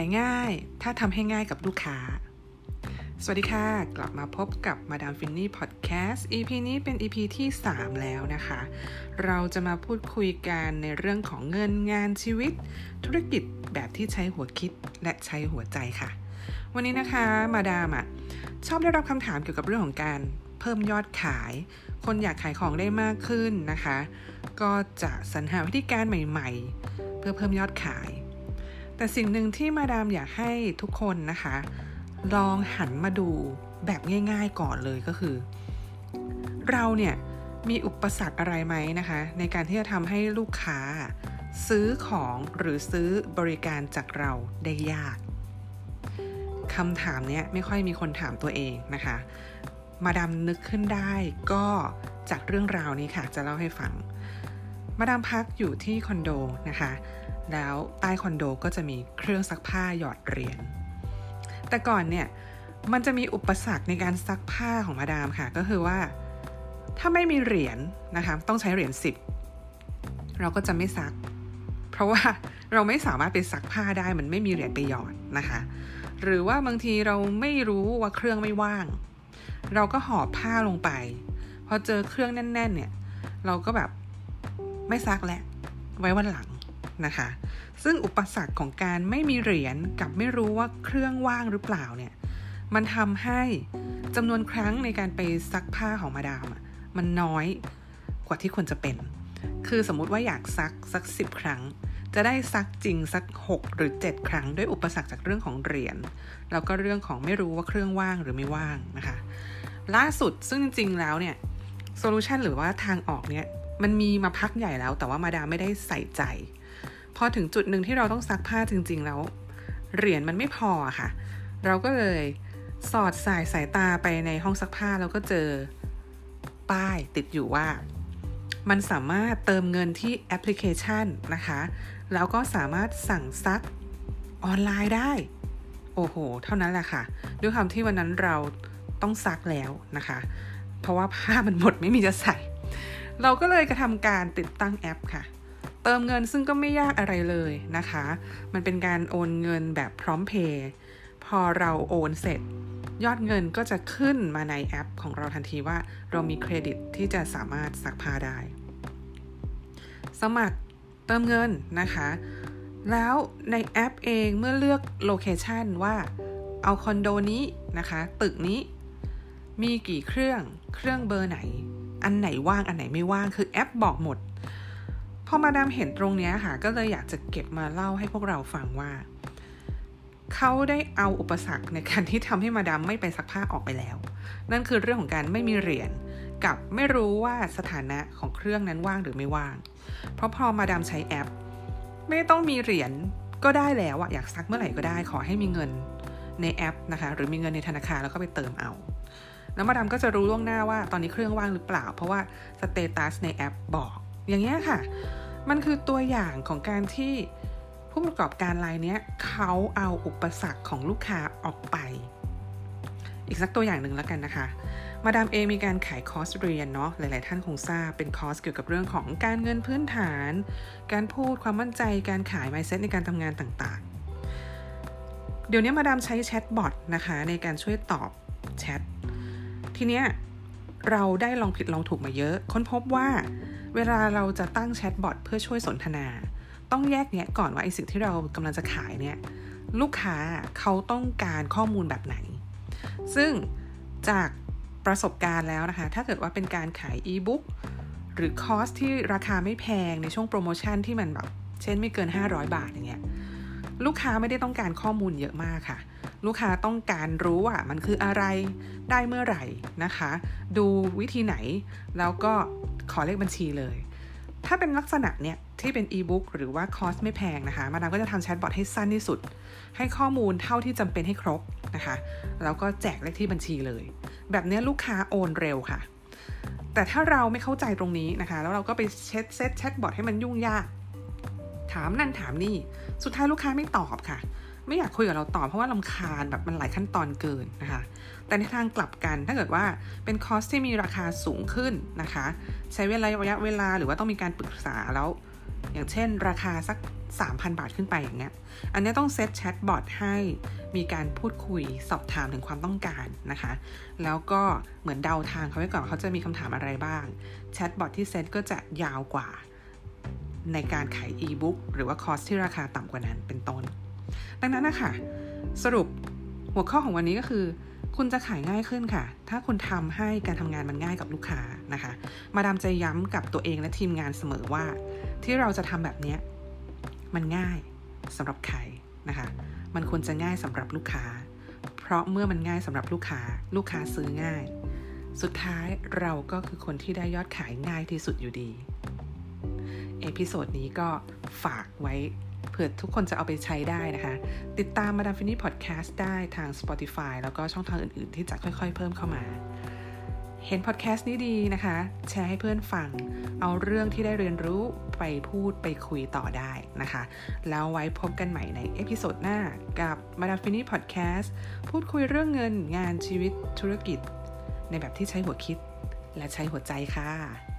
ายง่าย ถ้าทำให้ง่ายกับลูกค้า สวัสดีค่ะ กลับมาพบกับมาดามฟินนี่พอดแคสต์ EP นี้เป็น EP ที่ 3 แล้วนะคะ เราจะมาพูดคุยกันในเรื่องของเงินงานชีวิต ธุรกิจแบบที่ใช้หัวคิดและใช้หัวใจค่ะ วันนี้นะคะมาดามอะชอบได้รับคำถามเกี่ยวกับเรื่องของการเพิ่มยอดขาย คนอยากขายของได้มากขึ้นนะคะ ก็จะสรรหาวิธีการใหม่ ๆ เพื่อเพิ่มยอดขาย แต่สิ่งหนึ่งที่มาดามอยากให้ทุกคนนะคะ ลองหันมาดูแบบง่าย ๆก่อนเลยก็คือ เราเนี่ยมีอุปสรรคอะไรไหมนะคะ ในการที่จะทำให้ลูกค้า ซื้อของหรือซื้อบริการจากเราได้ยากคำถามเนี้ยไม่ค่อยมีคนถามตัวเองนะคะ มาดามนึกขึ้นได้ก็จากเรื่องราวนี้ค่ะจะเล่าให้ฟัง มาดามพักอยู่ที่คอนโดนะคะ แล้วใต้คอนโดก็จะมีเครื่องซักผ้าหยอดเหรียญแต่ก่อนเนี่ยมันจะมีอุปสรรคในการซักผ้าของมาดามค่ะ ก็คือว่า ถ้าไม่มีเหรียญนะคะ ต้องใช้เหรียญสิบเราก็จะไม่ซัก เพราะว่าเราไม่สามารถไปซักผ้าได้มันไม่มีเหรียญไปหยอดนะคะ หรือว่าบางทีเราไม่รู้ว่าเครื่องไม่ว่าง เราก็ห่อผ้าลงไป พอเจอเครื่องแน่น ๆ เนี่ย เราก็แบบไม่ซักแหละไว้วันหลัง นะคะ ซึ่งอุปสรรคของการไม่มีเหรียญกับไม่รู้ว่าเครื่องว่างหรือเปล่าเนี่ย มันทำให้จำนวนครั้งในการไปซักผ้าของมาดามมันน้อยกว่าที่ควรจะเป็น คือสมมติว่าอยากซักสักสิบครั้ง จะได้ซักจริงสัก 6 หรือ 7 ครั้งด้วยอุปสรรคจากเรื่องของเหรียญแล้วก็เรื่องของไม่รู้ว่าเครื่องว่างหรือไม่ว่างนะคะ ล่าสุดซึ่งจริง ๆ แล้วเนี่ยโซลูชันหรือว่าทางออกเนี่ยมันมีมาพักใหญ่แล้วแต่ว่ามาดามไม่ได้ใส่ใจ พอถึงจุดหนึ่งที่เราต้องซักผ้าจริง ๆ แล้ว เหรียญมันไม่พอค่ะ เราก็เลยสอดสายสายตาไปในห้องซักผ้าแล้วก็เจอป้ายติดอยู่ว่า มันสามารถเติมเงินที่แอปพลิเคชันนะคะ แล้วก็สามารถสั่งซักออนไลน์ได้ โอ้โห เท่านั้นแหละค่ะ ด้วยความที่วันนั้นเราต้องซักแล้วนะคะ เพราะว่าผ้ามันหมดไม่มีจะใส่ เราก็เลยกระทำการติดตั้งแอปค่ะ เติมเงินซึ่งก็ไม่ยากอะไรเลยนะคะ มันเป็นการโอนเงินแบบพร้อมเพย์พอเราโอนเสร็จ ยอดเงินก็จะขึ้นมาในแอปของเราทันทีว่าเรามีเครดิตที่จะสามารถซักผ้าได้ สมัครเติมเงินนะคะ แล้วในแอปเองเมื่อเลือก location ว่าเอาคอนโดนี้นะคะ ตึกนี้ มีกี่เครื่องเครื่องเบอร์ไหน อันไหนว่างอันไหนไม่ว่างคือแอปบอกหมด พอมาดามเห็นตรงนี้ค่ะ ก็เลยอยากจะเก็บมาเล่าให้พวกเราฟังว่า เขาได้เอาอุปสรรคในการที่ทำให้มาดามไม่ไปซักผ้าออกไปแล้ว นั่นคือเรื่องของการไม่มีเหรียญกับไม่รู้ว่าสถานะของเครื่องนั้นว่างหรือไม่ว่าง เพราะพอมาดามใช้แอป ไม่ต้องมีเหรียญก็ได้แล้วอะอยากซักเมื่อไหร่ก็ได้ ขอให้มีเงินในแอปนะคะ หรือมีเงินในธนาคารแล้วก็ไปเติมเอาแล้วมาดามก็จะรู้ล่วงหน้าว่าตอนนี้เครื่องว่างหรือเปล่า เพราะว่า status ในแอปบอก อย่างเงี้ยค่ะ มันคือตัวอย่างของการที่ผู้ประกอบการรายนี้เขาเอาอุปสรรคของลูกค้าออกไป อีกสักตัวอย่างหนึ่งแล้วกันนะคะมาดามเอมีการขายคอร์สเรียนเนาะหลาย ๆ ท่านคงทราบเป็นคอร์สเกี่ยวกับเรื่องของการเงินพื้นฐาน การพูดความมั่นใจการขาย mindset ในการทำงานต่าง ๆ เดี๋ยวนี้มาดามใช้แชทบอทนะคะในการช่วยตอบแชททีเนี้ยเราได้ลองผิดลองถูกมาเยอะ ค้นพบว่า เวลาเราจะตั้งแชทบอทเพื่อช่วยสนทนา ต้องแยกแยะก่อนว่าไอสิ่งที่เรากำลังจะขายเนี่ยลูกค้าเขาต้องการข้อมูลแบบไหน ซึ่งจากประสบการณ์แล้วนะคะ ถ้าเกิดว่าเป็นการขายอีบุ๊กหรือคอร์สที่ราคาไม่แพงในช่วงโปรโมชั่นที่มันแบบเช่นไม่เกิน 500 บาทอย่างเงี้ยลูกค้าไม่ได้ต้องการข้อมูลเยอะมากค่ะ ลูกค้าต้องการรู้ว่ามันคืออะไรได้เมื่อไหร่นะคะ ดูวิธีไหน แล้วก็ ขอเลขบัญชีเลย ถ้าเป็นลักษณะเนี่ยที่เป็นอีบุ๊กหรือว่าคอร์สไม่แพงนะคะมาดามก็จะทำแชทบอทให้สั้นที่สุด ให้ข้อมูลเท่าที่จำเป็นให้ครบนะคะแล้วก็แจกเลขที่บัญชีเลย แบบนี้ลูกค้าโอนเร็วค่ะ แต่ถ้าเราไม่เข้าใจตรงนี้นะคะ แล้วเราก็ไป set set แชทบอทให้มันยุ่งยาก ถามนั่นถามนี่ สุดท้ายลูกค้าไม่ตอบค่ะ ไม่อยากคุยกับเราต่อเพราะว่ารำคาญแบบมันหลายขั้นตอนเกินนะคะ แต่ในทางกลับกันถ้าเกิดว่าเป็นคอร์สที่มีราคาสูงขึ้นนะคะ ใช้เวลาระยะเวลาหรือว่าต้องมีการปรึกษาแล้ว อย่างเช่น ราคาสัก 3,000 บาทขึ้นไปอย่างเงี้ย อันนี้ต้องเซตแชทบอทให้มีการพูดคุยสอบถามถึงความต้องการนะคะ แล้วก็เหมือนเดาทางเขาไว้ก่อนเขาจะมีคำถามอะไรบ้างแชทบอทที่เซตก็จะยาวกว่าในการขายอีบุ๊กหรือว่าคอร์สที่ราคาต่ำกว่านั้นเป็นต้น ดังนั้นนะคะสรุปหัวข้อของวันนี้ก็คือ คุณจะขายง่ายขึ้นค่ะ ถ้าคุณทำให้การทำงานมันง่ายกับลูกค้านะคะ มาดามจะย้ำกับตัวเองและทีมงานเสมอว่า ที่เราจะทำแบบนี้มันง่ายสำหรับใครนะคะ มันควรจะง่ายสำหรับลูกค้า เพราะเมื่อมันง่ายสำหรับลูกค้า ลูกค้าซื้อง่าย สุดท้ายเราก็คือคนที่ได้ยอดขายง่ายที่สุดอยู่ดี episode นี้ก็ฝากไว้ เผื่อทุกคนจะเอาไปใช้ได้นะคะ ติดตามมาดามฟินี่พอดแคสต์ได้ทาง Spotify แล้วก็ช่องทางอื่นๆ ที่จะค่อยๆ เพิ่มเข้ามา เห็นพอดแคสต์นี้ดีนะคะ แชร์ให้เพื่อนฟัง เอาเรื่องที่ได้เรียนรู้ไปพูดไปคุยต่อได้นะคะ แล้วไว้พบกันใหม่ใน episode หน้ากับมาดามฟินี่พอดแคสต์พูดคุยเรื่องเงินงานชีวิตธุรกิจ ในแบบที่ใช้หัวคิดและใช้หัวใจค่ะ